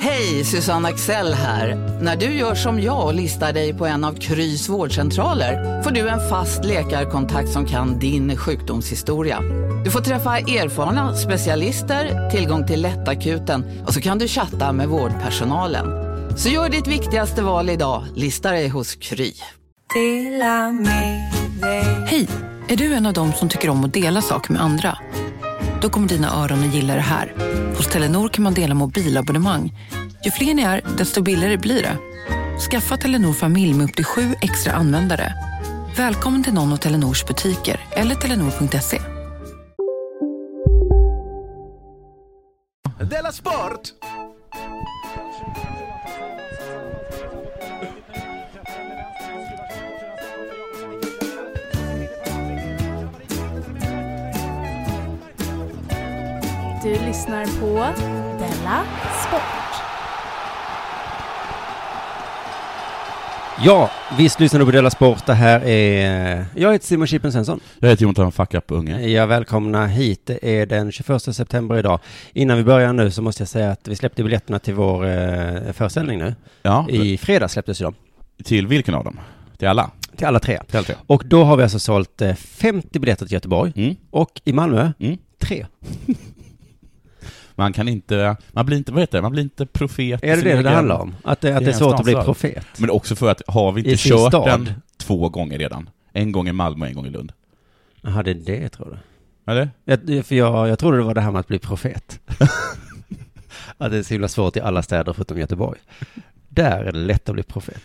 Hej, Susanne Axel här. När du gör som jag och listar dig på en av Krys vårdcentraler får du en fast läkarkontakt som kan din sjukdomshistoria. Du får träffa erfarna specialister, tillgång till lättakuten och så kan du chatta med vårdpersonalen. Så gör ditt viktigaste val idag, listar dig hos Kry. Hej! Är du en av dem som tycker om att dela saker med andra? Då kommer dina öron att gilla det här. Hos Telenor kan man dela mobilabonnemang. Ju fler ni är, desto billigare blir det. Skaffa Telenor familj med upp till sju extra användare. Välkommen till någon av Telenors butiker eller telenor.se. Della Sport! Du lyssnar på Della Sport. Ja, visst lyssnar du på Della Sport. Det här är... Jag heter Simon Chippen Svensson. Jag heter Jonathan Fuck Up Unge. Jag välkomna hit. Det är den 21 september idag. Innan vi börjar nu så måste jag säga att vi släppte biljetterna till vår eh, föreställning nu. Ja, I fredags släpptes ju de. till vilken av dem? Till alla? Till alla tre. Till alla tre. Och då har vi alltså sålt eh, 50 biljetter till Göteborg. Mm. Och i Malmö, Mm. tre. Man kan inte, man blir inte, vad heter det, man blir inte profet Är det det det egen- handlar om? Att det, att det är svårt att bli profet? Men också för att, har vi inte kört stad. den två gånger redan? En gång i Malmö och en gång i Lund. Jaha, det är det tror du? Eller? Jag, för jag, jag trodde det var det här med att bli profet. att det är så himla svårt i alla städer förutom Göteborg. Där är det lätt att bli profet.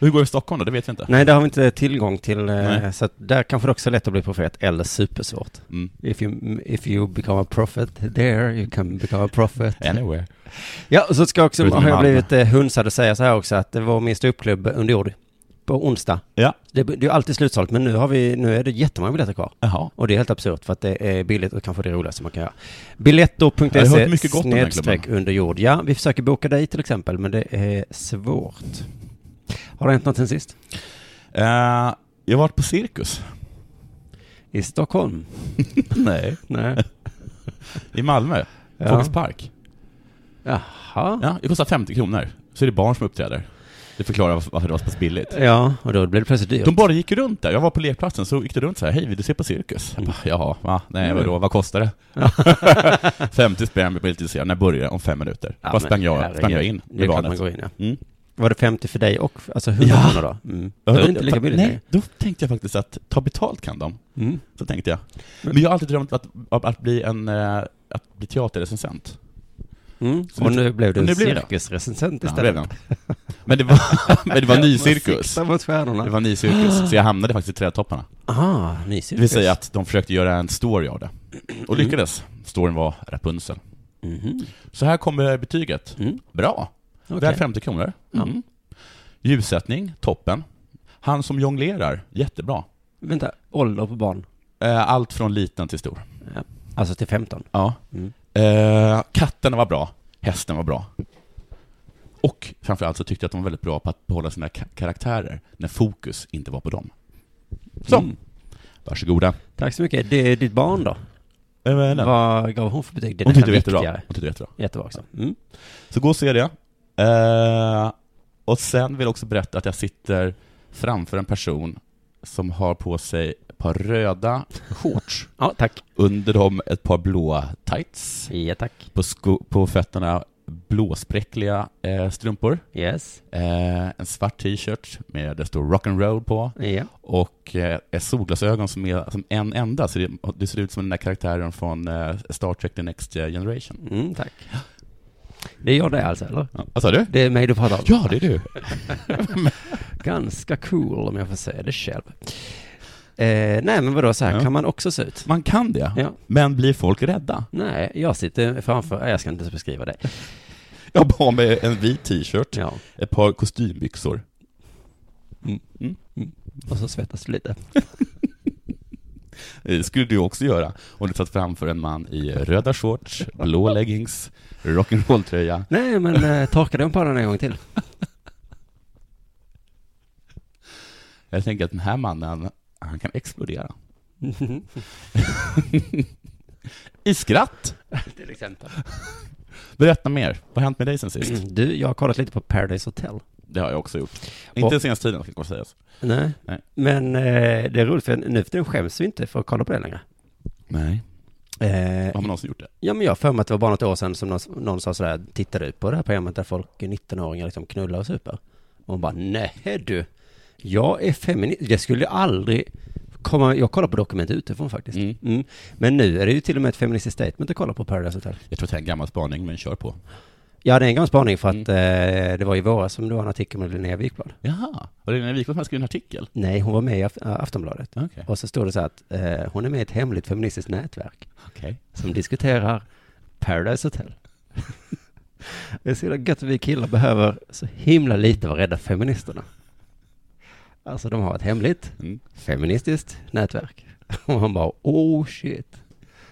Hur går det i Stockholm då? Det vet vi inte. Nej, där har vi inte tillgång till, eh, Nej. så att där kanske det också är lätt att bli profet, eller supersvårt. Mm. If you, if you become a prophet there, you can become a prophet. Anywhere. Ja, och så ska också, Förutom har jag blivit eh, hunsad att säga så här också, att det var min ståuppklubb under jord på onsdag. Ja. Det, det är alltid slutsålt, men nu har vi, nu är det jättemånga biljetter kvar. Jaha. Och det är helt absurt för att det är billigt och kanske det roligaste man kan göra. Den snedstreck under jord. Ja, vi försöker boka dig till exempel, men det är svårt. Har det hänt något sen sist? Eh, jag har varit på cirkus. I Stockholm? Nej. Nej. I Malmö. Ja. Folkets park. Jaha. Ja, det kostar 50 kronor. Så är det barn som uppträder. Det förklarar varför det var så pass billigt. Ja, och då blev det plötsligt dyrt. De bara gick runt där. Jag var på lekplatsen, så gick det runt så här, hej vill du se på cirkus? Jag bara, Jaha, va? Nej vadå, vad kostar det? 50 spänn, jag blev lite intresserad. När börjar det? Om fem minuter. Ja, Bara sprang jag, sprang jag in Det är klart man går in, ja. Mm. Var det 50 för dig och, alltså 100 Ja. kronor då? Mm. Då är det inte lika billigt Nej, då tänkte jag faktiskt att ta betalt kan de. Mm. Så tänkte jag. Men jag har alltid drömt att, att, att bli en, eh, att bli teaterrecensent. Mm. Och nu blev du nu cirkusrecensent Ja, det istället. den. Men det var, men det var ny cirkus. Det var ny cirkus, så jag hamnade faktiskt i trädtopparna. Aha, ny cirkus. Det vill säga att de försökte göra en story av det. Och lyckades. Storyn var Rapunzel. Mhm. Så här kommer betyget. Mm. Bra. Okej. Värd 50 kronor. Ja. Mm. Ljussättning, toppen. Han som jonglerar, jättebra. Vänta, ålder på barn? Eh, Allt från liten till stor. Alltså till 15? Ja. Mm. Eh, katterna var bra. Hästen var bra. Och framförallt så tyckte jag att de var väldigt bra på att behålla sina ka- karaktärer när fokus inte var på dem. Så, Mm. varsågoda. Tack så mycket. Det är ditt barn då? Äh, Vad gav hon för betyg? Det är Hon tyckte det var jättebra. Hon tyckte det var jättebra. Jättebra också. Mm. Så gå och se det. Eh, och sen vill jag också berätta att jag sitter framför en person som har på sig ett par röda shorts. Ja, tack. Under dem ett par blåa tights. Ja, tack. På, sko- på fötterna blåspräckliga eh, strumpor. Yes. Eh, en svart t-shirt med det står rock'n'roll på. Ja. Och eh, solglasögon som är som en enda, så det, det ser ut som den där karaktären från eh, Star Trek The Next Generation. Mm, tack. Det är jag det alltså, eller? Ja, vad sa du? Det är mig du pratar om. Ja, det är du. Ganska cool om jag får säga det själv. Eh, nej, men vadå, så här Ja. kan man också se ut? Man kan det, Ja. men blir folk rädda? Nej, jag sitter framför, jag ska inte beskriva det. Jag på mig en vit t-shirt, Ja. ett par kostymbyxor. Och så svettas du lite. Det skulle du också göra om du satt framför en man i röda shorts, blå leggings, rock'n'roll-tröja. Nej, men eh, torka den på den en gång till. Jag tänker att den här mannen, han kan explodera. I skratt. till exempel. Berätta mer. Vad har hänt med dig sen sist? Du, jag har kollat lite på Paradise Hotel. Det har jag också gjort. Inte den senaste tiden, ska jag sägas. Nej. Nej. Men eh, det är roligt för nu för tiden skäms vi inte för att kolla på det längre. Nej. Eh, Har man någonsin gjort det? ja, men jag har för mig att det var bara något år sedan som någon, någon sa sådär, tittar du på det här programmet där folk, 19-åringar, liksom knullar och super? Och man bara, nej du, jag är feminist, det skulle jag aldrig komma, jag kollar på dokument utifrån faktiskt. Mm. Mm. Men nu är det ju till och med ett feministiskt statement att kolla på Paradise Hotel. Jag tror att det är en gammal spaning, men kör på. Ja, det är en gammal spaning för att eh, det var i våras som det var en artikel med Linnea Wikblad. Jaha, var det Lena Wiklund som hade skrivit en artikel? Nej, hon var med i äh, Aftonbladet. Okej. Och så står det så att eh, hon är med i ett hemligt feministiskt nätverk Okej. som diskuterar Paradise Hotel. det är så jävla gött att vi killar behöver så himla lite vara rädda feministerna. Alltså de har ett hemligt Mm. feministiskt nätverk. Och man bara, oh shit.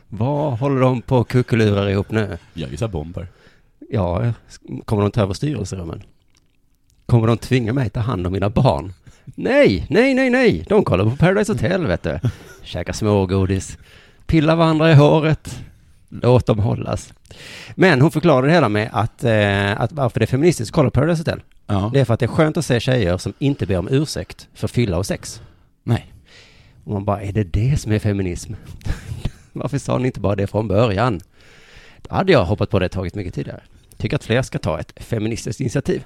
Vad håller de på och kuckelurar ihop nu? Jag gissar bomber. Ja, kommer de ta över styrelserummen? Kommer de tvinga mig ta hand om mina barn? Nej, nej, nej, nej. De kollar på Paradise Hotel, vet du. Käkar smågodis, pillar varandra i håret. Låt dem hållas. Men hon förklarade det hela med att, eh, att varför det är feministiskt att kolla på Paradise Hotel. Ja. Det är för att det är skönt att se tjejer som inte ber om ursäkt för fylla och sex. Nej. Och man bara, är det det som är feminism? Varför sa ni inte bara det från början? Då hade jag hoppat på det tagit mycket tidigare. Tycker att fler ska ta ett feministiskt initiativ.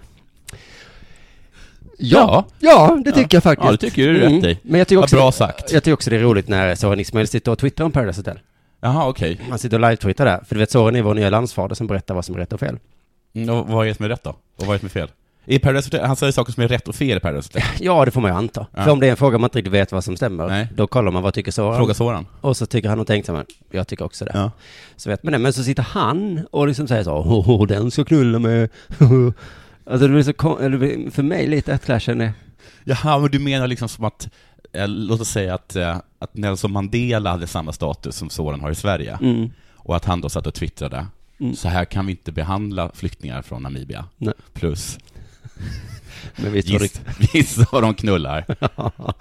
Ja, ja, det tycker jag faktiskt. Ja, det tycker du är rätt i. Men jag tycker också, bra sagt. jag tycker också det är roligt när Soran Ismail sitter och twittrar om Paradise Hotel. Jaha, okej. Han sitter och live-twittrar där. För du vet, Soran är vår nya landsfader som berättar vad som är rätt och fel. Mm, och vad är det som är rätt då? Och vad är det som är fel? I Paradise Hotel, han säger saker som är rätt och fel i Paradise Hotel. Ja, det får man ju anta. Ja. För om det är en fråga man inte riktigt vet vad som stämmer, Nej. då kollar man vad tycker Soran. Fråga Soran. Och så tycker han någonting som jag tycker också det. Ja. Så vet man det. Men så sitter han och liksom säger så, oh, oh, den ska knulla med. alltså det blir så för mig lite att clashen är, Jaha, men du menar liksom som att, eh, låt oss säga att, eh, att Nelson Mandela hade samma status som Soran har i Sverige. mm, Och att han då satt och twittrade, Mm. så här kan vi inte behandla flyktingar från Namibia. Nej. Plus, men visst var giss, gissa vad de knullar. det,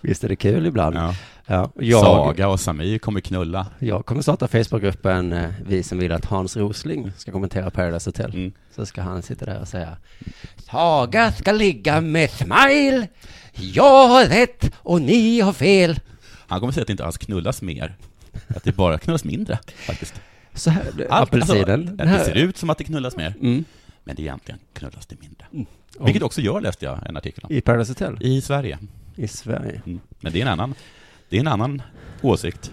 visst är det kul ibland. Ja. Ja. jag, Saga och Samir kommer knulla. jag kommer starta Facebookgruppen eh, Vi som vill att Hans Rosling ska kommentera Paradise Hotel. Mm. Så ska han sitta där och säga Saga ska ligga med Smile. Jag har rätt och ni har fel. Han kommer säga att det inte alls knullas mer. Att det bara knullas mindre, faktiskt. Så här, Allt-. Alltså, det ser ut som att det knullas mer, Mm. Men det egentligen knullas det mindre. Om- Vilket också jag läste jag en artikel om. I Paradise Hotel? I Sverige. I Sverige. Mm. Men det är en annan, det är en annan åsikt.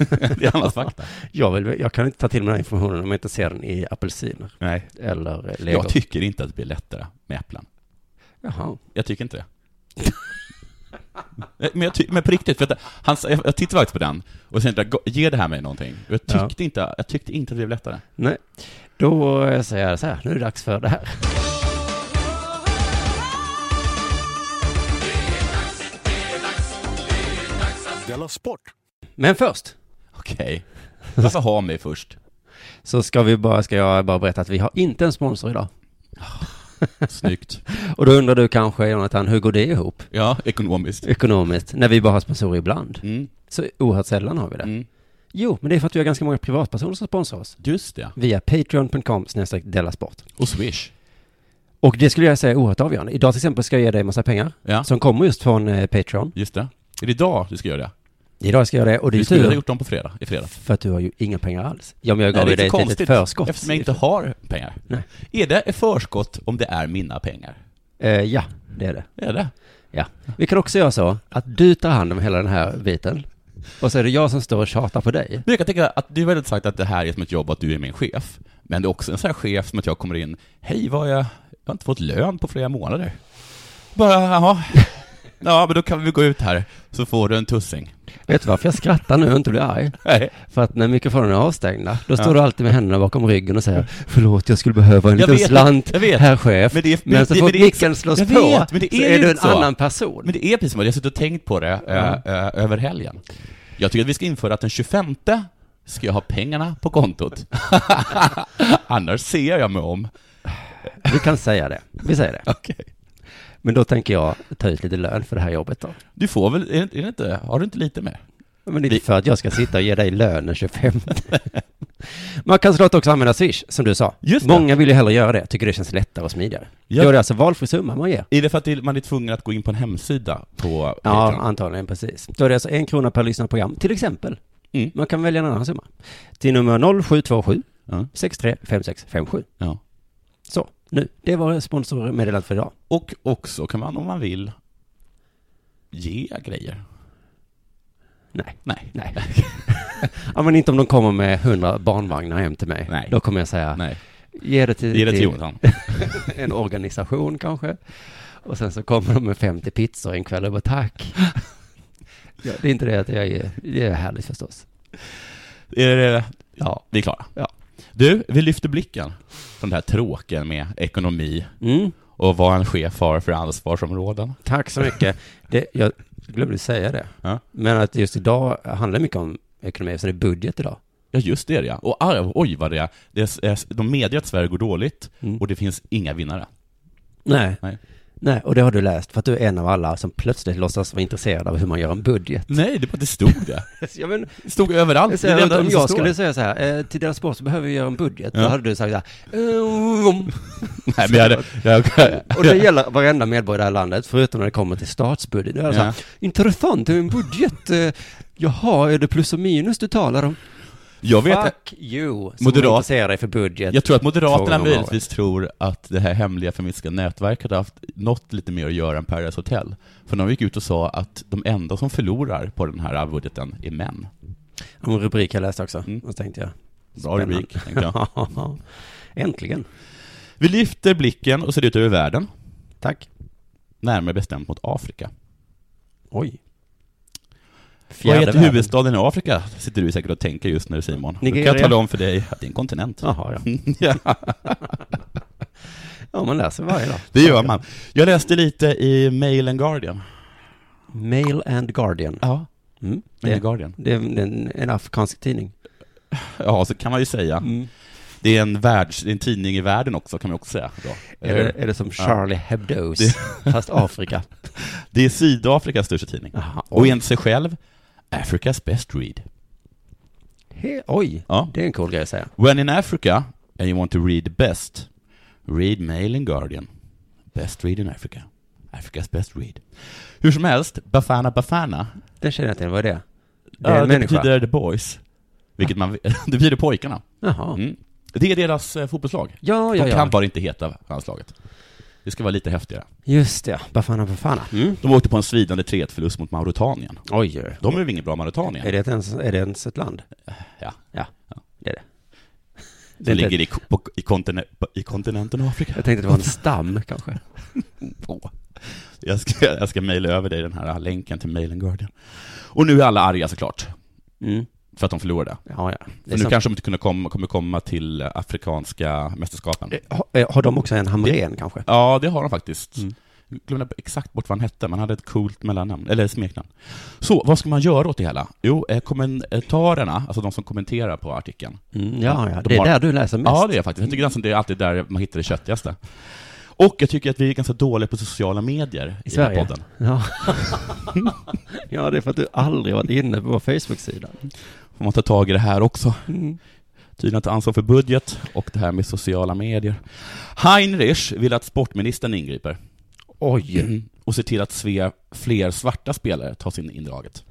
det är annat fakta. Jag, vill, jag kan inte ta till mig den här informationen om jag inte ser den i apelsiner Nej. eller lego. Jag tycker inte att det blir lättare med äpplen. Jaha. Jag tycker inte det. men, jag ty- men på riktigt, för att han, jag, jag tittade faktiskt på den och tänkte, "Gå- ger det här mig någonting? Och jag tyckte, inte, jag tyckte inte att det blev lättare. Nej. Då säger jag så här, nu är det dags för det här. Della Sport! Men först Okej. Varför ha mig först? så ska vi bara, ska jag bara berätta att vi har inte en sponsor idag. Snyggt. Och då undrar du kanske, Jonathan, hur går det ihop Ja, ekonomiskt. ekonomiskt när vi bara har sponsorer ibland? Mm. Så oerhört sällan har vi det. Mm. Jo, men det är för att vi har ganska många privatpersoner som sponsrar oss. Just det. Via patreon.com snedstreck delasport. Och Swish. Och det skulle jag säga är oerhört avgörande. Idag till exempel ska jag ge dig en massa pengar Ja, som kommer just från eh, Patreon. just det. Är det idag du ska göra det? Idag ska jag göra det och det är Du skulle ha gjort dem på fredag, i fredag. För att du har ju inga pengar alls. Ja, men jag Nej, gav är dig ett litet förskott. Eftersom jag inte har pengar. Nej. Är det ett förskott om det är mina pengar? Eh, ja, det är det. Är det? Vi kan också göra så att du tar hand om hela den här biten. Och så är det jag som står och tjatar på dig. Men jag kan tänka att du har väldigt sagt att det här är som ett jobb, att du är min chef. Men det är också en sån här chef som att jag kommer in, hej, vad jag, jag har inte fått lön på flera månader. Bara, jaha. Ja, men då kan vi gå ut här, så får du en tussing. Vet du varför jag skrattar nu och inte blir arg? Nej. För att när mikrofonerna är avstängda, då står Ja. du alltid med händerna bakom ryggen och säger Förlåt, jag skulle behöva en Jag liten vet, slant, jag vet. herr chef. Men, det är, Men så fort men är micken slås jag på, vet, men det så är är du en så. annan person. Men det är precis som att jag har suttit och tänkt på det äh, äh, över helgen. Jag tycker att vi ska införa att den 25 ska jag ha pengarna på kontot. Annars ser jag mig om. Vi kan säga det. Vi säger det. Okej. Men då tänker jag ta ut lite lön för det här jobbet då. Du får väl, är det, är det inte, har du inte lite mer? Men inte Vi- för att jag ska sitta och ge dig lön den 25. Man kan såklart också använda Swish, som du sa. Just det. Många vill ju hellre göra det, tycker det känns lättare och smidigare. Ja. Då är det alltså valfri summa man ger. Är det för att det- man är tvungen att gå in på en hemsida på Ja, antagligen precis. Då är det alltså en krona per lyssnat program, till exempel. Mm. Man kan välja en annan summa. Till nummer 0727 Ja. 635657. ja. Så, nu. Det var sponsormeddelandet för idag. Och också kan man om man vill ge grejer. Nej. Nej. Nej. ja, men inte om de kommer med 100 barnvagnar hem till mig. Nej. Då kommer jag säga, Nej. ge det till, Ge det till Jonathan. en organisation kanske. Och sen så kommer de med 50 pizzor en kväll och bara tack. ja, det är inte det att jag är, det är härligt förstås. Är det, Ja. vi är klara. Ja. Du, vi lyfter blicken från det här tråkiga med ekonomi Mm. och vad en chef har för ansvarsområden. Tack så mycket. Det, jag glömde säga det. Ja. Men att just idag handlar mycket om ekonomi, så det är budget idag. Ja, just det ja. Och arv, oj vad det är. Det är de medger att Sverige går dåligt Mm. och det finns inga vinnare. Nej. Nej. Nej, och det har du läst för att du är en av alla som plötsligt låtsas vara intresserad av hur man gör en budget. Nej, det bara det stod det. Ja, men, Det stod överallt. jag Det är det om jag skulle säga så här, eh, till deras sport så behöver vi göra en budget, Ja. då hade du sagt så här, "Ehm." Nej, men jag hade, jag, och det gäller varenda medborgare i det här landet, förutom när det kommer till statsbudget. Det är så här, Ja. intressant, det är en budget, eh, jaha, är det plus och minus du talar om? Jag vet Fuck you, som Moderat- intresserar dig för budget. Jag tror att Moderaterna möjligtvis tror att det här hemliga feministiska nätverket har haft något lite mer att göra än Paradise Hotel. För de gick ut och sa att de enda som förlorar på den här budgeten är män. En rubrik jag läste också, Mm. och så tänkte jag. Bra rubrik, tänkte jag. Äntligen. Vi lyfter blicken och ser ut över världen, Tack. närmare bestämt mot Afrika. Oj. Vad heter huvudstaden i Afrika? Sitter du säkert och tänker just nu Simon. Då kan Nigeria. jag tala om för dig att det är en kontinent. Jaha, ja. ja, Ja, man läser varje dag. det gör man. Jag läste lite i Mail and Guardian. Mail and Guardian. Ja, Mm. Mail and Guardian. det är en, en afrikansk tidning. Ja, så kan man ju säga. Det är en världs, det är en tidning i världen också, kan man också säga. Då. Är det, är det som Charlie Hebdos, fast Afrika? Det är Sydafrikas största tidning. Aha, Och enligt sig själv, Africa's best read. He, oj, Ja. det är en cool grej att säga. When in Africa and you want to read the best, read Mail and Guardian. Best read in Africa. Africa's best read. Hur som helst, Bafana Bafana, Den känner jag till, vad är det? Det är ja, det människa. betyder the boys. Vilket man, det betyder pojkarna. Jaha. Mm. Det är deras eh, fotbollslag. Ja, ja, De ja. kan bara inte heta landslaget. Det ska vara lite häftigare. Just det, Bafana Bafana. Mm. De åkte på en svidande 3-1-förlust mot Mauritanien. Oj. De är väl inget bra Mauritanien? Är det ens, är det ens ett land? Ja. Ja, det är det. Det ligger i, på, i, kontine, på, i kontinenten Afrika. Jag tänkte att det var en stam kanske. Jag ska, jag ska mejla över dig den här länken till Mail Guardian. Och nu är alla arga såklart, Mm. För att de förlorade. Ja, ja. För nu som- kanske de inte komma, kommer komma till afrikanska mästerskapen. Eh, Har, eh, har de också en Hamrén kanske? Ja, det har de faktiskt. Mm. Jag glömde exakt bort vad han hette, men han hade ett coolt mellannamn, eller smeknamn. Så, vad ska man göra åt det hela? Jo, eh, kommentarerna, alltså de som kommenterar på artikeln. Mm, ja, ja. De Det är har- där du läser mest. Ja, det är faktiskt. Jag tycker nästan det är alltid där man hittar det köttigaste. Och jag tycker att vi är ganska dåliga på sociala medier i, I den här Sverige? podden. Ja. ja, det är för att du aldrig varit inne på vår Facebook-sida. Får man ta tag i det här också. Mm. Tydligen ta ansvar för budget och det här med sociala medier. Heinrich vill att sportministern ingriper. Oj. Och ser till att sve, fler svarta spelare tas in i indraget.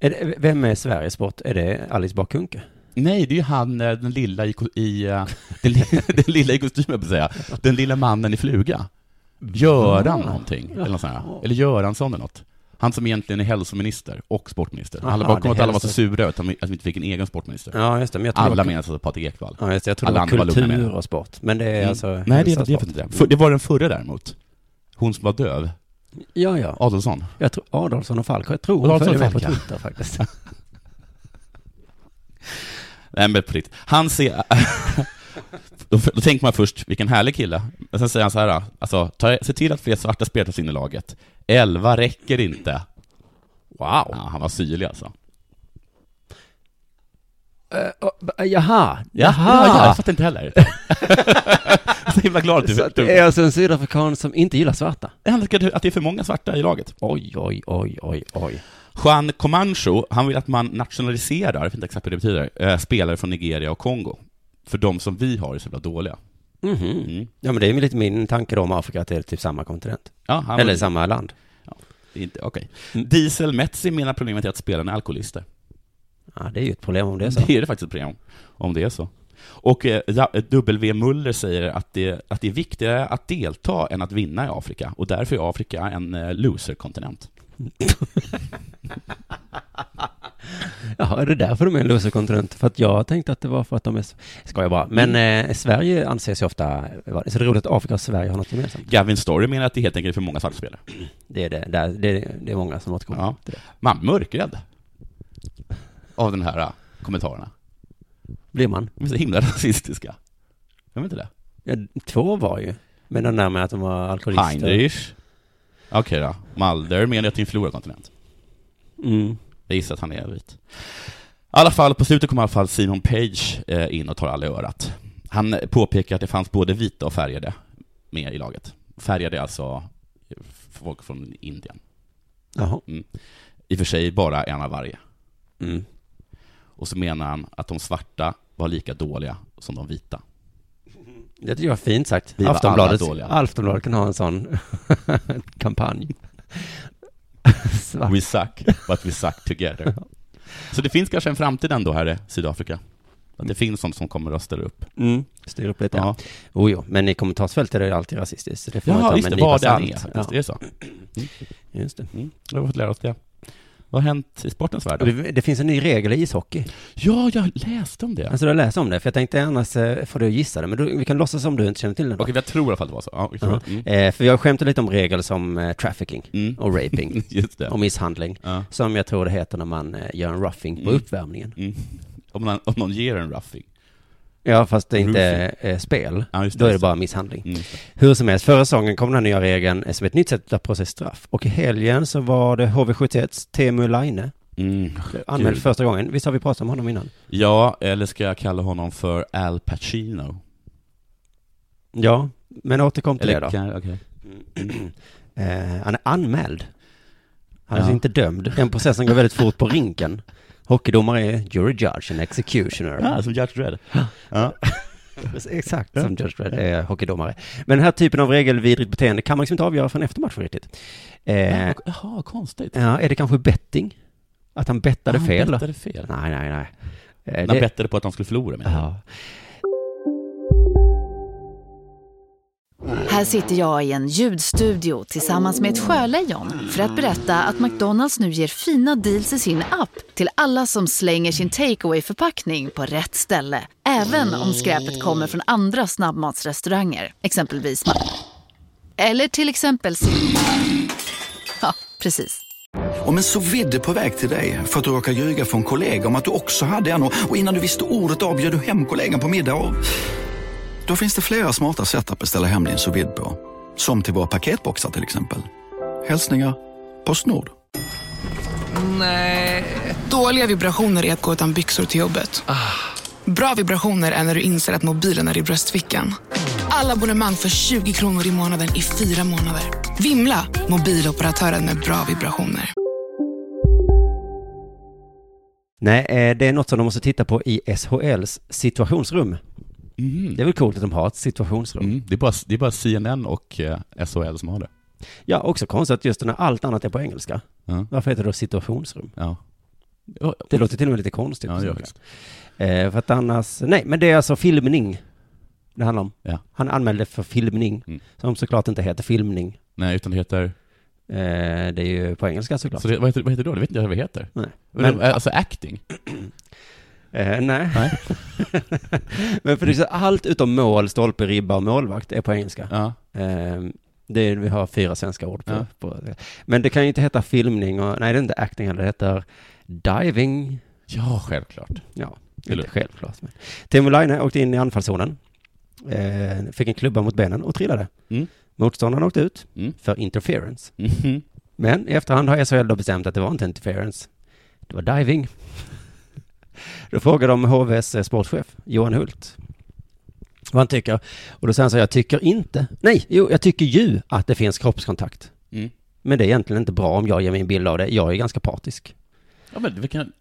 Är det, vem är Sveriges sport? Är det Alice Bah Kuhnke? Nej, det är ju han, eh, den lilla i, i eh, den, den lilla i kostym, jag på säga. Den lilla mannen i fluga. Göran Ja. någonting, eller något sånt här. Eller Göransson eller något. Han som egentligen är hälsominister och sportminister. Aha, alla kommer att alla var så sura att att vi inte fick en egen sportminister. Ja, just det. Men jag tror Alla var, menar alltså Patrik Ekwall. ja, just det. Jag tror alla det var var kultur det. och sport. Men det är Mm. alltså Nej, det är det, är inte det. För, det var den förra däremot. Hon som var döv. Ja, ja. Adolfsson. Jag tror Adolfsson och Falk. Jag tror hon Adolfsson följer med på. Twitter faktiskt. Nej men på riktigt. Han ser... då, då tänker man först, vilken härlig kille. Men sen säger han så här, alltså, ta, se till att fler svarta spelare tas in i laget. Elva räcker inte. Wow. Ja, han var syrlig alltså. Eh, oh, jaha. Ja, ja, jag fattar inte heller. så himla glad du att det är alltså en sydafrikan som inte gillar svarta? Han tycker att det är för många svarta i laget. Oj, oj, oj, oj, oj. Juan Comancho, han vill att man nationaliserar, jag vet inte exakt vad det betyder, eh, spelare från Nigeria och Kongo. För de som vi har är så jävla dåliga. Mhm. Mm. Ja, men det är lite min tanke då om Afrika, att det är typ samma kontinent. Ja, han Eller samma land. Inte, okej. Mm. Diesel Metzi menar problemet är att spelarna är alkoholister. Ja, det är ju ett problem om det är så. Det är det faktiskt ett problem, om det är så. Och eh, ja, W. Muller säger att det, att det är viktigare att delta än att vinna i Afrika, och därför är Afrika en eh, loser-kontinent. Jaha, är det därför de är en loserkontinent? För att jag tänkte att det var för att de är... Ska jag bara. Men Mm. eh, Sverige anses ju ofta... Så det är roligt att Afrika och Sverige har något gemensamt. Gavin Story menar att det helt enkelt är för många svarta spelare. Det är det. Det är, det är, många som återkommer Ja. till det. Man mörkrädd av den här eh, kommentarerna. Blir man? De är så himla rasistiska. Jag vet inte det. Ja, två var ju. Men den där med att de var alkoholister. Heinrich. Okej då. Mulder menar att det är en förlorarkontinent. Mm. Jag gissar att han är vit. I alla fall, på slutet kommer i alla fall Simon Page eh, in och tar alla i örat. Han påpekar att det fanns både vita och färgade med i laget. Färgade är alltså folk från Indien. Jaha. I och för sig bara en av varje. Mm. Och så menar han att de svarta var lika dåliga som de vita. Det tycker jag var fint sagt. Vi Aftonbladet. Aftonbladet kan ha en sån kampanj. We suck, but we suck together. Så det finns kanske en framtid ändå här i Sydafrika. Att det finns sånt som kommer att ställa upp. Mm. Styr upp lite. Ja, Oh, jo, men i kommentarsfältet är det alltid rasistiskt. så Det får man ja ta just med det, vad det är faktiskt. Det är så. Ja, just det. Mm. Vi har fått lära oss det. Vad har hänt i sportens värld? Det. Det finns en ny regel i ishockey. Ja, jag läste om det. Alltså du har läst om det, för jag tänkte annars eh, får du gissa det, men du, vi kan låtsas som du inte känner till det. Okej, jag tror i alla fall det var så. Ja, jag tror. Mm. Eh, för jag skämtar lite om regler som eh, trafficking Mm. och raping Just det. och misshandling, Ja. som jag tror det heter när man eh, gör en roughing på Mm. uppvärmningen. Mm. Om, någon, om någon ger en roughing. Ja, fast det inte är spel. Ja, just Då är det bara misshandling. Mm, det. Hur som helst, förra säsongen kom den här nya regeln eh, som ett nytt sätt att ta sig straff. Och i helgen så var det HV71 Teemu Laine Mm. anmäld Gud. första gången. Visst har vi pratat om honom innan? Ja, eller ska jag kalla honom för Al Pacino? Ja, men återkom till Eller det då. kan, okej. Eh, han är anmäld. Han är Ja. alltså inte dömd. Den processen går väldigt fort på rinken. Hockeydomare är jury judge and executioner. Ja, som Judge Dredd. Ja. Exakt som Judge Dredd är hockeydomare. Men den här typen av regelvidrigt beteende kan man liksom inte avgöra förrän efter matchen riktigt. Eh, Jaha, konstigt. ja, är det kanske betting? Att han bettade Han fel? då? bettade fel. Nej, nej, nej. Eh, Man det- bettade på att de skulle förlora jag. Ja. Här sitter jag i en ljudstudio tillsammans med ett sjölejon för att berätta att McDonalds nu ger fina deals i sin app till alla som slänger sin takeaway förpackning på rätt ställe. Även om skräpet kommer från andra snabbmatsrestauranger, exempelvis Ma- Eller till exempel Ja, precis. Om en så vidde på väg till dig för att du råkar ljuga från kollega om att du också hade en och och innan du visste ordet av bjöd du hem kollegan på middag och... Då finns det flera smarta sätt att beställa hem din sous på. Som till våra paketboxar till exempel. Hälsningar Postnord. Dåliga vibrationer är att gå utan byxor till jobbet. Bra vibrationer är när du inser att mobilen är i bröstfickan. Alla abonnemang för 20 kronor i månaden i fyra månader. Vimla! Mobiloperatören med bra vibrationer. Nej, eh, det är något som de måste titta på i SHLs situationsrum. Mhm. Det är väl coolt att de har ett situationsrum. Mm. Det, är bara, det är bara CNN och eh, SHL som har det. Ja, också konstigt att just när allt annat är på engelska. Ja. Varför heter det då situationsrum? Ja. Det låter till och med lite konstigt. Ja, det gör det. Eh, för att annars, nej, men det är alltså filmning det handlar om. Ja. Han anmälde för filmning, Mm. som såklart inte heter filmning. Nej, utan det heter... Eh, det är ju på engelska såklart. Så det, vad, heter, vad heter det då? Det vet inte jag vad det heter. Nej. Men, alltså acting? eh, nej. Nej. men för det är så allt utom mål, stolpe, ribba och målvakt är på engelska. Ja. Eh, det är, vi har fyra svenska ord på, Ja. på Men det kan ju inte heta filmning och, nej det är inte acting heller, det heter diving. Ja, självklart. Ja, Eller- inte självklart. Men. Teemu Laine åkte in i anfallszonen, eh, fick en klubba mot benen och trillade. Mm. Motståndaren åkte ut Mm. för interference. Mhm. Men i efterhand har SHL då bestämt att det var inte interference. Det var diving. Då frågade de HVs eh, sportchef, Johan Hult, vad han tycker. Och då säger han så här, jag tycker inte, nej, jo, jag tycker ju att det finns kroppskontakt. Mm. Men det är egentligen inte bra om jag ger min bild av det. Jag är ganska partisk. Ja, men det, kan,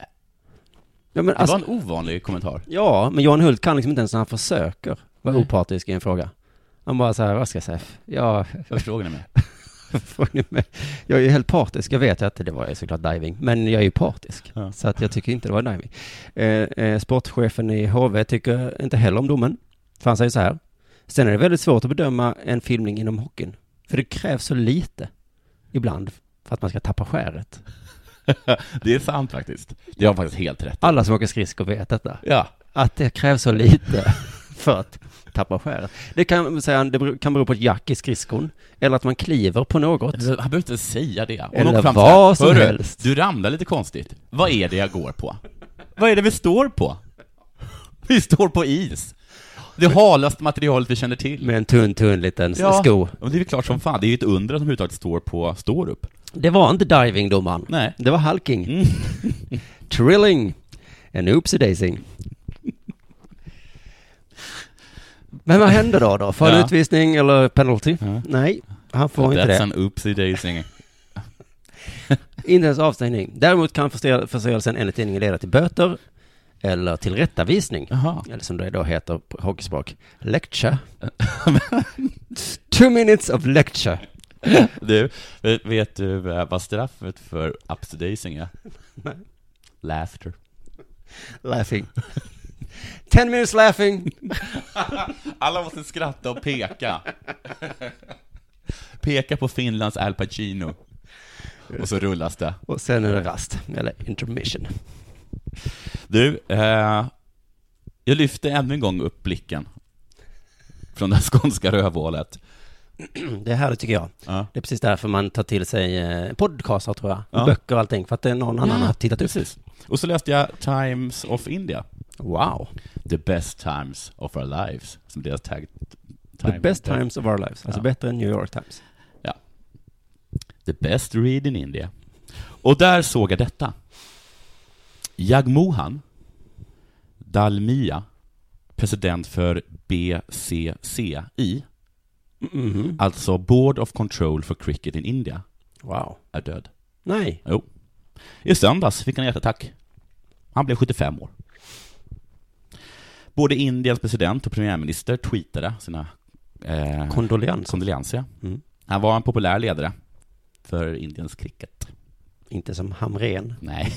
Ja, men det alltså, var en ovanlig kommentar. ja, men Johan Hult kan liksom inte ens när han försöker vara opartisk i en fråga. Han bara så här, vad ska jag säga? Ja, Jag frågar ni med. Jag är ju helt partisk. Jag vet att det var ju såklart diving, men jag är ju partisk. Ja. Så att jag tycker inte det var diving. Eh, eh, sportchefen i HV tycker inte heller om domen. För han säger så här. Sen är det väldigt svårt att bedöma en filmning inom hockeyn. För det krävs så lite ibland för att man ska tappa skäret. Det är sant faktiskt. Det har faktiskt helt rätt. Alla som åker skridskor vet detta. Ja. Att det krävs så lite för att tappa skäret. Det kan, säga, det kan bero på ett jack i skridskon. Eller att man kliver på något. Han behöver inte säga det. Hon Eller fram vad som "Hörru, helst." Du ramlar lite konstigt. Vad är det jag går på? Vad är det vi står på? Vi står på is. Det halaste materialet vi känner till. Med en tunn, tunn liten Ja. sko. Och det är väl klart som fan, det är ju ett under att de överhuvudtaget står på står upp. Det var inte diving, domaren. Nej. Det var halking. Mm. Trilling. En oopsie daisy. Men vad hände då? då? Får han Ja. utvisning eller penalty? Ja. Nej, han får inte That's det. an oopsie daisy. Inte ens avstängning. Däremot kan förse- förseelsen enligt tidningen leda till böter eller till rättavisning. Jaha. Eller som det då heter på hockeyspråk, lecture. Two minutes of lecture. Du, vet, vet du eh, vad straffet för oopsie daisy är? Nej. Laughter. Laughing. Ten minutes laughing. Alla måste skratta och peka. Peka på Finlands Al Pacino. Och så rullas det. Och sen är det rast, eller intermission. Du, eh, jag lyfte ännu en gång upp blicken från det här skånska rövhålet. Det är härligt tycker jag. Ja. Det är precis därför man tar till sig eh, podcaster tror jag. Och Ja. böcker och allting. För att det är någon annan Ja, har tittat upp. Precis. Och så läste jag Times of India. Wow. The best times of our lives, som deras tag. The best times of our lives. Alltså Ja. bättre än New York Times. The best read in India. Och där såg jag detta. Jagmohan Dalmia, president för BCCI, Mhm. alltså Board of Control for Cricket in India, Wow. är död. Nej. Jo. I söndags fick han en hjärtattack. Han blev 75 år. Både Indiens president och premiärminister tweetade sina eh, Kondoleanser. kondolenser. Mm. Han var en populär ledare för Indiens cricket. Inte som Hamren. Nej,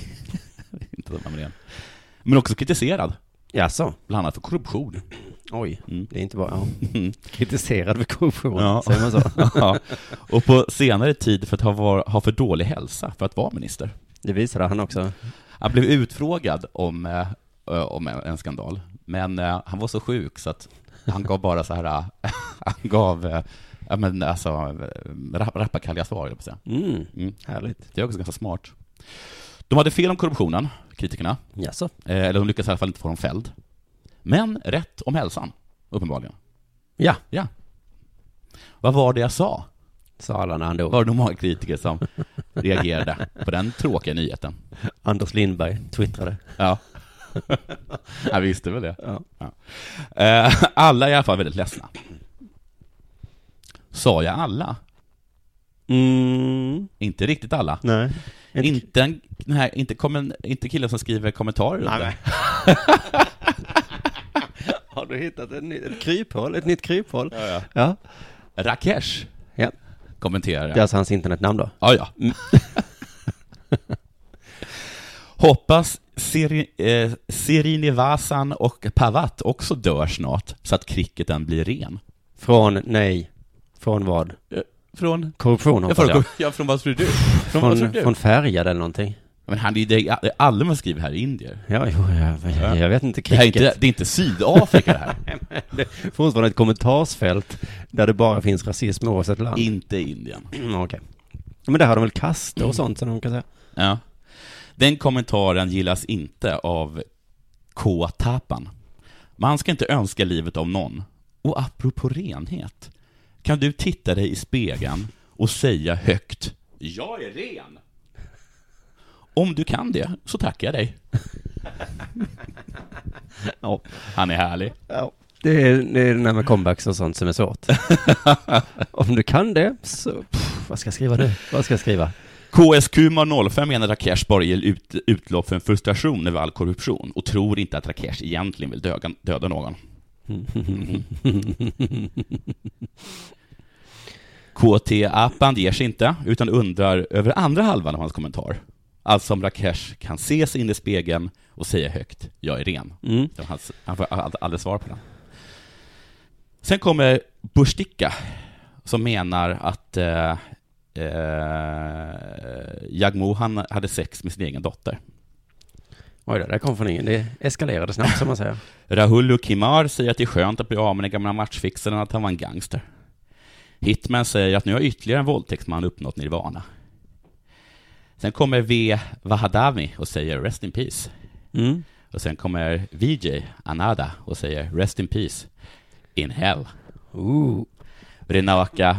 inte som Hamrén. Men också kritiserad, Jaså? bland annat för korruption. Oj. Mm. Det är inte bara, ja. Kritiserad för korruption. Ja. Säger man så? ja. Och på senare tid för att ha, var, ha för dålig hälsa för att vara minister. Det visade han också. Han blev utfrågad om, eh, om en skandal, men eh, han var så sjuk så att han gav bara så här, han gav, eh, ja men alltså, eh, rap- rappakalja svar, jag säga. Mm. Mm. Härligt. Det är också ganska smart. De hade fel om korruptionen, kritikerna, Jaså? eh, eller de lyckades i alla fall inte få dem fälld. Men rätt om hälsan, uppenbarligen. Ja, Ja. Vad var det jag sa? sa alla när han dog. Var det nog många kritiker som reagerade på den tråkiga nyheten? Anders Lindberg twittrade. Ja. Jag visste väl det. Ja. Eh, Alla är i alla fall väldigt ledsna. Sa jag alla? Mm. Inte riktigt alla. Nej. Inte, en- här, inte, kommen, inte killen som skriver kommentarer runt det. Har du hittat ett, nytt, ett kryphål? Ett nytt kryphål? Ja, ja. Ja. Rakesh Ja. kommenterar Det är alltså hans internetnamn då? Ja, ja. Hoppas Siri, eh, Sirinivasan och Pavat också dör snart, så att cricketen blir ren. Från, nej. Från vad? Från? Korruption hoppas från, jag. ja, från vad tror du? Från, tror Från, du? från färgad eller någonting. Men han, det är det är alla man skriver här i indier. Ja, jo, jag, jag, vet inte. Det, Cricket. inte, det är inte Sydafrika det här. det är fortfarande ett kommentarsfält där det bara finns rasism oavsett land. inte Indien. Mm, Okej. Men där har de väl kaster och sånt som de kan säga. Ja. Den kommentaren gillas inte av K-Tapan. Man ska inte önska livet av någon. Och apropå renhet, kan du titta dig i spegeln och säga högt Jag är ren. Om du kan det, så tackar jag dig. Ja. Han är härlig. Ja. Det är, det är den här med comebacks och sånt som är svårt. Om du kan det, så... Pff, vad ska jag skriva nu? Vad ska jag skriva? KSQ 05 menar att Rakesh bara ger ut, utlopp för en frustration över all korruption och tror inte att Rakesh egentligen vill döda, döda någon. KT Apand ger sig inte, utan undrar över andra halvan av hans kommentar. Alltså om Rakesh kan se sig in i spegeln och säga högt, jag är ren. Mm. Hans- Han får ald- aldrig svar på den. Sen kommer Bursticka, som menar att eh, eh, Jagmo han hade sex med sin egen dotter. Oj då, det kom från ingen. Det eskalerade snabbt som man säger. Rahul Kimar säger att det är skönt att bli av med den gamla matchfixaren att han var en gangster. Hitman säger att nu har ytterligare en våldtäktsman uppnått nirvana. Sen kommer V. Vahadami och säger Rest in Peace. Mm. Och sen kommer VJ Anada och säger Rest in Peace. In Hell. Ooh. Renaka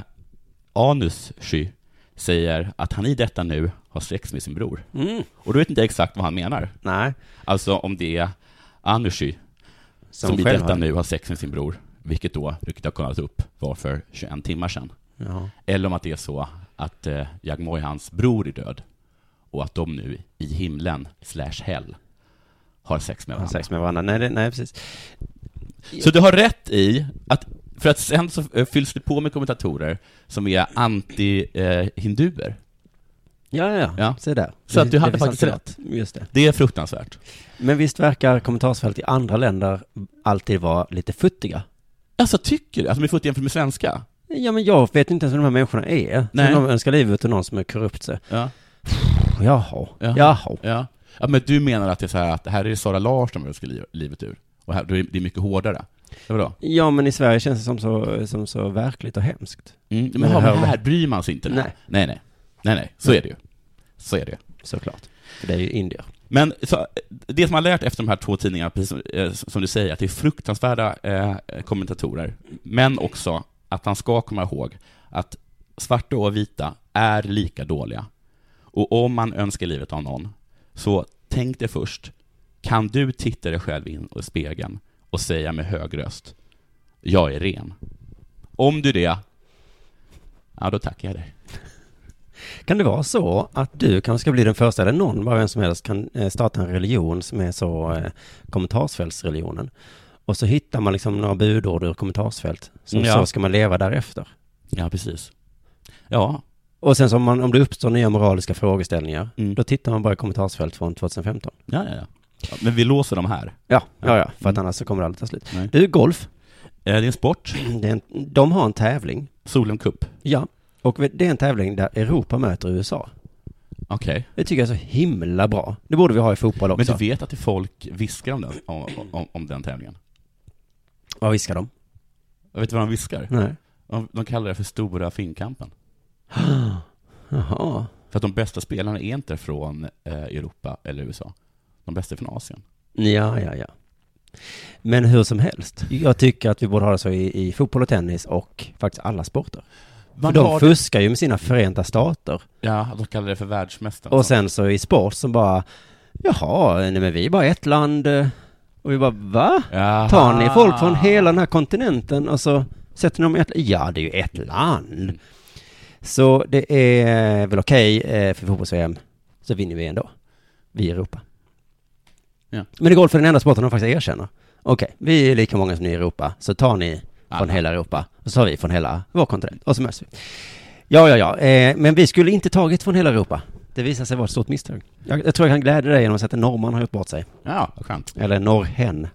Anussky säger att han i detta nu har sex med sin bror. Mm. Och du vet inte exakt vad han menar. Nej. Alltså om det är Anushy som, Som i detta har- nu har sex med sin bror, vilket då, vilket jag har kollat upp, var för 21 timmar sedan. Ja. Eller om att det är så att eh, Jagmoy, hans bror, är död och att de nu i himlen, slash hell, har sex med Har varandra. sex med varandra. Nej, det, nej precis. Så du har rätt i att, för att sen så eh, fylls det på med kommentatorer som är anti-hinduer. Ja, ja, ja. Se där. Så att du Det- hade det faktiskt rätt. Just det. Det är fruktansvärt. Men visst verkar kommentarsfält i andra länder alltid vara lite futtiga? Alltså tycker du? Alltså de är fullt jämfört med svenska? Ja, men jag vet inte ens vem de här människorna är. Nej. Så de önskar livet till någon som är korrupt sig. Ja. Jaha. Ja. Jaha. Ja. ja, men du menar att det är så här att det här är Sara Larsson som önskar liv- livet ur? Och här, då är det mycket hårdare? Vadå? Ja, men i Sverige känns det som så, som så verkligt och hemskt. Mm, men, Men hör- här bryr man sig inte. Nej. nej, nej. Nej, nej, så är det ju. Så är det ju. Såklart. För det är ju indier. Men så, det som man har lärt efter de här två tidningarna, precis som, eh, som du säger, att det är fruktansvärda eh, kommentatorer, men också att han ska komma ihåg att svarta och vita är lika dåliga. Och om man önskar livet av någon, så tänk dig först, kan du titta dig själv in i spegeln och säga med hög röst, jag är ren. Om du det, ja då tackar jag dig. Kan det vara så att du kanske ska bli den första, eller någon, bara vem som helst, kan eh, starta en religion som är så eh, kommentarsfältsreligionen? Och så hittar man liksom några budord ur kommentarsfält. Så, Ja. så ska man leva därefter. Ja, precis. Ja, Och sen så om, man, om det uppstår nya moraliska frågeställningar, Mm. då tittar man bara i kommentarsfält från 2015. ja, ja. ja. Ja men vi låser dem här. Ja, ja, ja, för att Mm. annars så kommer det aldrig ta slut. Nej. Du, golf, Eh, Det är en sport, det är en, de har en tävling. Solheim Cup. Ja, och det är en tävling där Europa möter USA. Okej. Det tycker jag är så himla bra. Det borde vi ha i fotboll Men också. du vet att det folk viskar om den, om, om, om den tävlingen? Vad viskar de? Jag vet du vad de viskar? Nej. De, de kallar det för Stora Finnkampen. Jaha. För att de bästa spelarna är inte från eh, Europa eller USA. De bästa från Asien. Ja, ja, ja. Men hur som helst, jag tycker att vi borde ha det så i, i fotboll och tennis och faktiskt alla sporter. Man För de fuskar ju med sina förenta stater. Ja, de kallar det för världsmästaren. Och sen så i sport så bara, jaha, nej men vi är bara ett land. eh, Och vi bara, va? Jaha. Tar ni folk från hela den här kontinenten och så sätter ni dem i ett Ja, det är ju ett land. Så det är väl okej eh, för fotbolls-VM, så vinner vi ändå. Vi i Europa. Ja. Men det går för den enda sporten de faktiskt erkänner. Okej, vi är lika många som ni i Europa, så tar ni från Alla. hela Europa, och så tar vi från hela vår kontinent, och så möts vi. Ja, ja, ja, eh, men vi skulle inte tagit från hela Europa. Det visar sig vara ett stort misstag. Jag, jag tror jag kan glädja dig genom att säga att en norrman har gjort bort sig. Ja, vad skönt. Eller norrhen.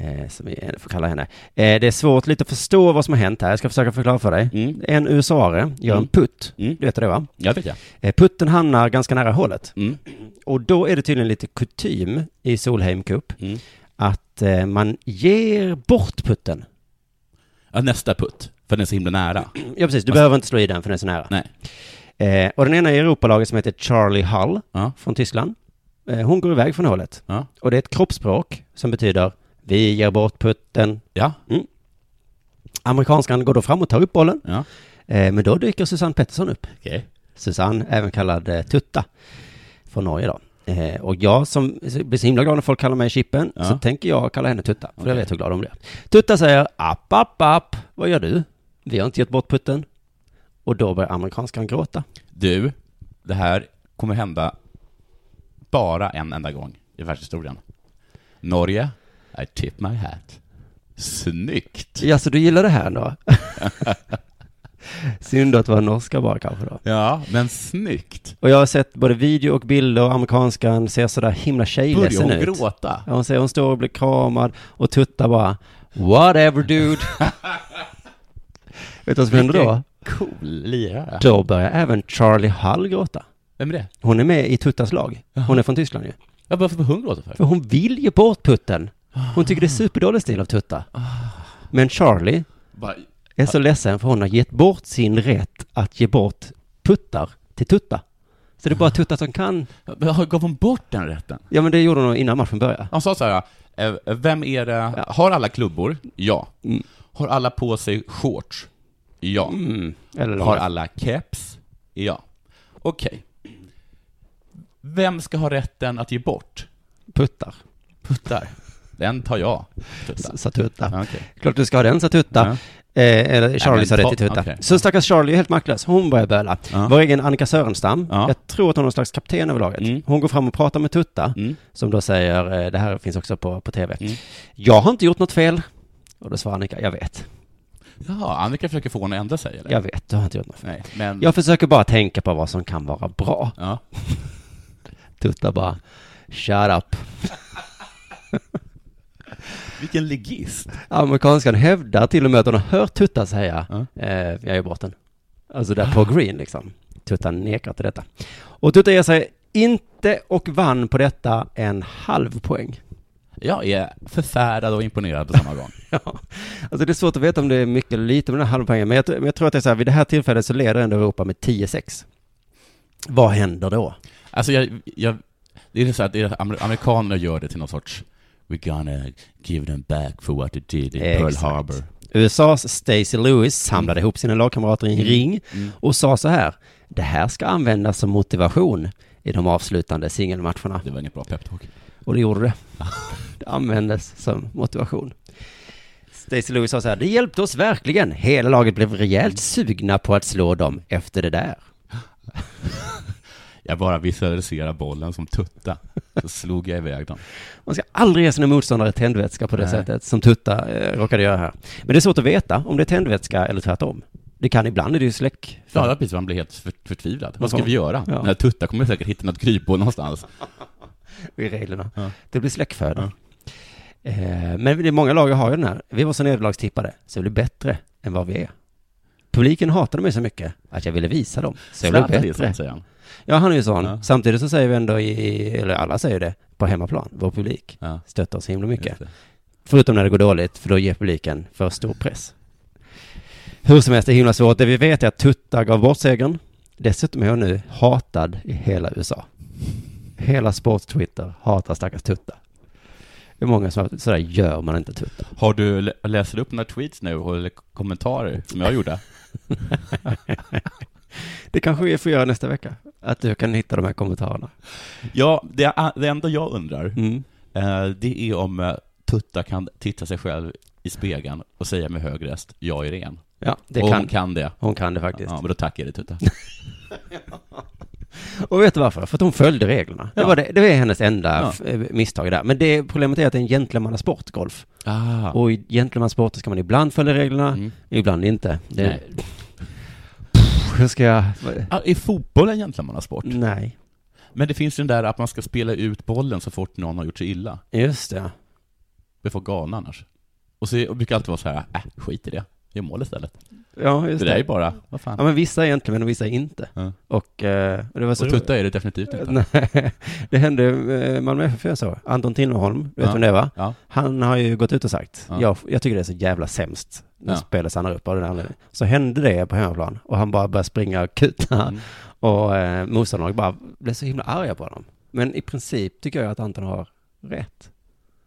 Eh, som vi får kalla henne. Eh, det är svårt lite att förstå vad som har hänt här. Jag ska försöka förklara för dig. Mm. En USA-are gör en Mm. putt. Mm. Du vet det va? Ja, vet jag. Eh, putten hamnar ganska nära hålet. Mm. Och då är det tydligen lite kutym i Solheim Cup Mm. att eh, man ger bort putten. Ja, nästa putt, för den är så himla nära. Ja, precis. Du behöver inte slå i den för den är så nära. Nej. Eh, och den ena i Europalaget som heter Charlie Hull Ja. från Tyskland. Eh, hon går iväg från hålet. Ja. Och det är ett kroppsspråk som betyder vi ger bort putten. Ja. Amerikanskan går då fram och tar upp bollen. Ja. Eh, men då dyker Susanne Pettersson upp. Okej. Susanne, även kallad eh, Tutta, från Norge då. Eh, och jag som blir så himla glad när folk kallar mig Chippen, Ja. så tänker jag kalla henne Tutta, för jag Okej. vet hur glad hon blir. Tutta säger app, app, app, vad gör du? Vi har inte gett bort putten. Och då börjar amerikanskan gråta. Du, det här kommer hända bara en enda gång i världshistorien. Norge, I tip my hat. Snyggt! Ja, så du gillar det här då? Synd att det var norska bara kanske då. Ja, men snyggt! Och jag har sett både video och bilder och amerikanskan ser sådär himla Börjar tjejledsen hon ut. gråta? Ja, hon säger hon står och blir kramad och tuttar bara Whatever dude. Vet du vad som händer då? Cool lirare. Då börjar även Charlie Hall gråta. Vem är det? Hon är med i Tuttas lag. Hon är från Tyskland ju. Ja, varför får hon gråta för? För hon vill ge bort putten. Hon tycker det är superdålig stil av Tutta. Men Charlie är så ledsen för hon har gett bort sin rätt att ge bort puttar till Tutta. Så det är bara Tutta som kan. gav hon bort den rätten? Ja men det gjorde hon innan matchen började. Han sa så här, eh, vem är det, har alla klubbor? Ja. Mm. Har alla på sig shorts? Ja. Mm. Eller Har alla keps? Ja. Okej. Vem ska ha rätten att ge bort puttar. puttar? Den tar jag. Tutta. Sa Tutta. Ja, Okej. Klart du ska ha den, sa Tutta. Ja. Eh, eller Charlie sa det till Tutta. okej. Så stackars Charlie är helt maktlös. Hon börjar böla. Ja. Vår egen Annika Sörenstam, Ja. jag tror att hon är någon slags kapten över laget. Mm. Hon går fram och pratar med Tutta, Mm. som då säger, eh, det här finns också på, på tv. Mm. Jag har inte gjort något fel. Och då svarar Annika, jag vet. Ja, Annika försöker få henne att ändra sig, eller? Jag vet, du har inte gjort något fel. Nej, men... Jag försöker bara tänka på vad som kan vara bra. Ja. Tutta bara, shut up. Vilken ligist. Amerikanskan hävdar till och med att hon har hört Tutta säga, Ja. eh, jag gör bort den. Alltså där på green liksom. Tutta nekar till detta. Och Tutta ger sig inte och vann på detta en halv poäng. Jag är förfärad och imponerad på samma gång. Ja, alltså det är svårt att veta om det är mycket eller lite med den här halvpoängen, men jag, men jag tror att det är så här, vid det här tillfället så leder ändå Europa med 10-6. Vad händer då? Alltså, jag, jag, det är så att amerikanerna gör det till någon sorts We're gonna give them back for what they did in Pearl Exakt. Harbor. USAs Stacey Lewis samlade ihop sina lagkamrater i en ring Mm. och sa så här, det här ska användas som motivation i de avslutande singelmatcherna. Det var inget bra peptalk. Och det gjorde det. Det användes som motivation. Stacey Lewis sa så här, det hjälpte oss verkligen. Hela laget blev rejält sugna på att slå dem efter det där. Jag bara visualiserar bollen som tutta. Så slog jag iväg den. Man ska aldrig ge sina motståndare tändvätska på det Nej. sättet som Tutta eh, råkade göra här. Men det är svårt att veta om det är tändvätska eller tvärtom. Det kan ibland är det ju släck. Ja, det precis, man blir helt för, förtvivlad. Vad ska vi göra? Ja. Den här tutta kommer säkert hitta något kryphål någonstans. i reglerna. Ja. Det blir släckföda. Eh, men det är många lag har ju den här. Vi var så nederlagstippade, så vi blir bättre än vad vi är. Publiken hatade mig så mycket att jag ville visa dem. Så jag blev bättre. säger han. Ja, han är ju sån. Ja. Samtidigt så säger vi ändå i, eller alla säger det, på hemmaplan, vår publik Ja, stöttar oss himla mycket. Förutom när det går dåligt, för då ger publiken för stor press. Hur som helst, det är himla svårt. Det vi vet är att Tutta gav bort segern. Dessutom är hon nu hatad i hela USA. Hela sports-Twitter hatar stackars Tutta. Det är många som sådär gör man inte Tutta. Har du, lä- läser du upp några tweets nu, eller kommentarer, som jag gjorde? Det kanske vi får göra nästa vecka. Att du kan hitta de här kommentarerna. Ja, det, det enda jag undrar, Mm. eh, det är om eh, Tutta kan titta sig själv i spegeln och säga med hög röst, jag är ren. Ja, det och kan. hon kan det. Hon kan det faktiskt. Ja, men då tackar jag dig Tutta. Och vet du varför? För att hon följde reglerna. Det, Ja. var det, det var hennes enda Ja. eh, misstag där. Men det problemet är att det är en gentlemannasport, golf. Ah. Och i gentlemannasporter ska man ibland följa reglerna, Mm. ibland inte. Det, Hur ska jag... Ah, är fotboll en gentlemannasport? Nej. Men det finns ju den där att man ska spela ut bollen så fort någon har gjort sig illa. Just det. Vi får galna annars. Och så och brukar alltid vara så här, äh, skit i det. Gör mål istället. Ja, just Det det. där är bara, vad fan. Ja, men vissa är gentlemän och vissa är inte. Ja. Och, eh, och det var så Och Tutta är det definitivt inte. Nej, det hände eh, Malmö FF så. Anton Tinnerholm, vet du Ja. vem det var? Ja. Han har ju gått ut och sagt, Ja. jag, jag tycker det är så jävla sämst Ja. spelet stannar upp av den anledningen. Så hände det på hemmaplan och han bara började springa och kuta Mm. och eh, motståndarna bara blev så himla arga på honom. Men i princip tycker jag att Anton har rätt.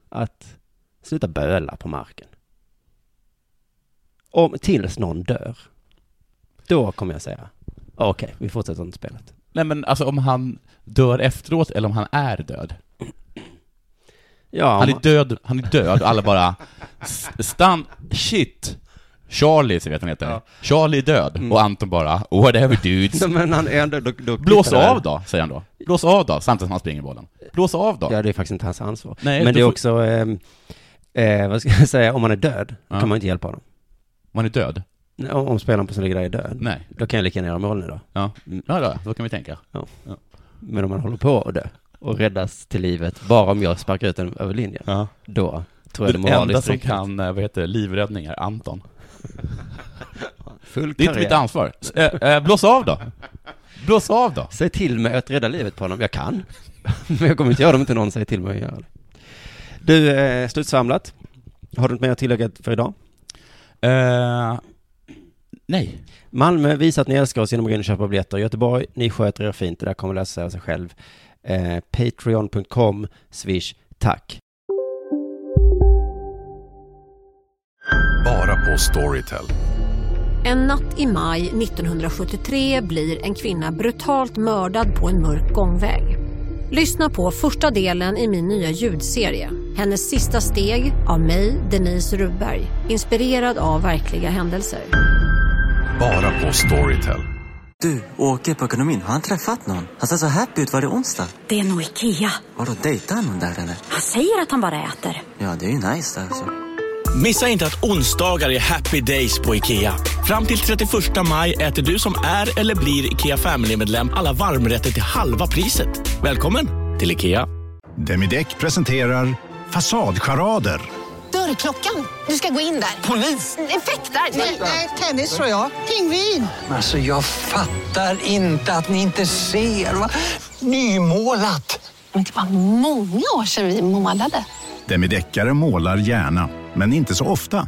Att sluta böla på marken. Om, tills någon dör. Då kommer jag säga, Okej, vi fortsätter inte spelet. Nej men alltså om han dör efteråt eller om han är död. Ja, Han är död, han är död och alla bara "S- Stan, shit! Charlie, så vet han heter. Charlie är död. Mm. Och Anton bara, whatever dudes. Men han är då, då Blås det. av då, säger han då. Blås av då, samtidigt som han springer bollen. Blås av då. Ja, det är faktiskt inte hans ansvar. Nej, Men det är får- också, ehm, eh, vad ska jag säga, om han är död, Ja. kan man inte hjälpa honom. Om han är död? Om, om spelaren på ligger där är död. Nej. Då kan jag lika gärna göra mål nu då. Ja, Mm. ja då, då kan vi tänka. Men om man håller på att dö och räddas till livet bara om jag sparkar ut den över linjen, Ja. då tror jag det Den är enda moraliskt som riktigt. kan, eh, vad heter det, livräddning är Anton. Full Det är inte mitt ansvar. Eh, eh, blås av då. Blås av då. Säg till mig att rädda livet på honom. Jag kan. Men jag kommer inte göra det om inte någon säger till mig att göra det. Du, eh, slutsvamlat. Har du något mer att tillägga för idag? Eh, nej. Malmö, visa att ni älskar oss genom att gå in och köpa biljetter. Göteborg, ni sköter er fint. Det där kommer lösa sig av sig själv. Eh, Patreon.com, swish, tack. På Storytel. En natt i maj 1973 blir en kvinna brutalt mördad på en mörk gångväg. Lyssna på första delen i min nya ljudserie. Hennes sista steg av mig, Denise Rubberg. Inspirerad av verkliga händelser. Bara på Storytel. Du, åker på ekonomin. Har han träffat någon? Han ser så happy ut. Var det onsdag? Det är nog Ikea. Har du dejtat någon där eller? Han säger att han bara äter. Ja, det är ju nice där alltså. Missa inte att onsdagar är happy days på IKEA. Fram till 31 maj äter du som är eller blir IKEA Family-medlem alla varmrätter till halva priset. Välkommen till IKEA. Demideck presenterar Fasadcharader. Dörrklockan. Du ska gå in där. Polis? Effektar? Nej, tennis tror jag. Pingvin. Alltså jag fattar inte att ni inte ser. Va? Nymålat! Men det var många år sedan vi målade. Demideckare målar gärna, men inte så ofta.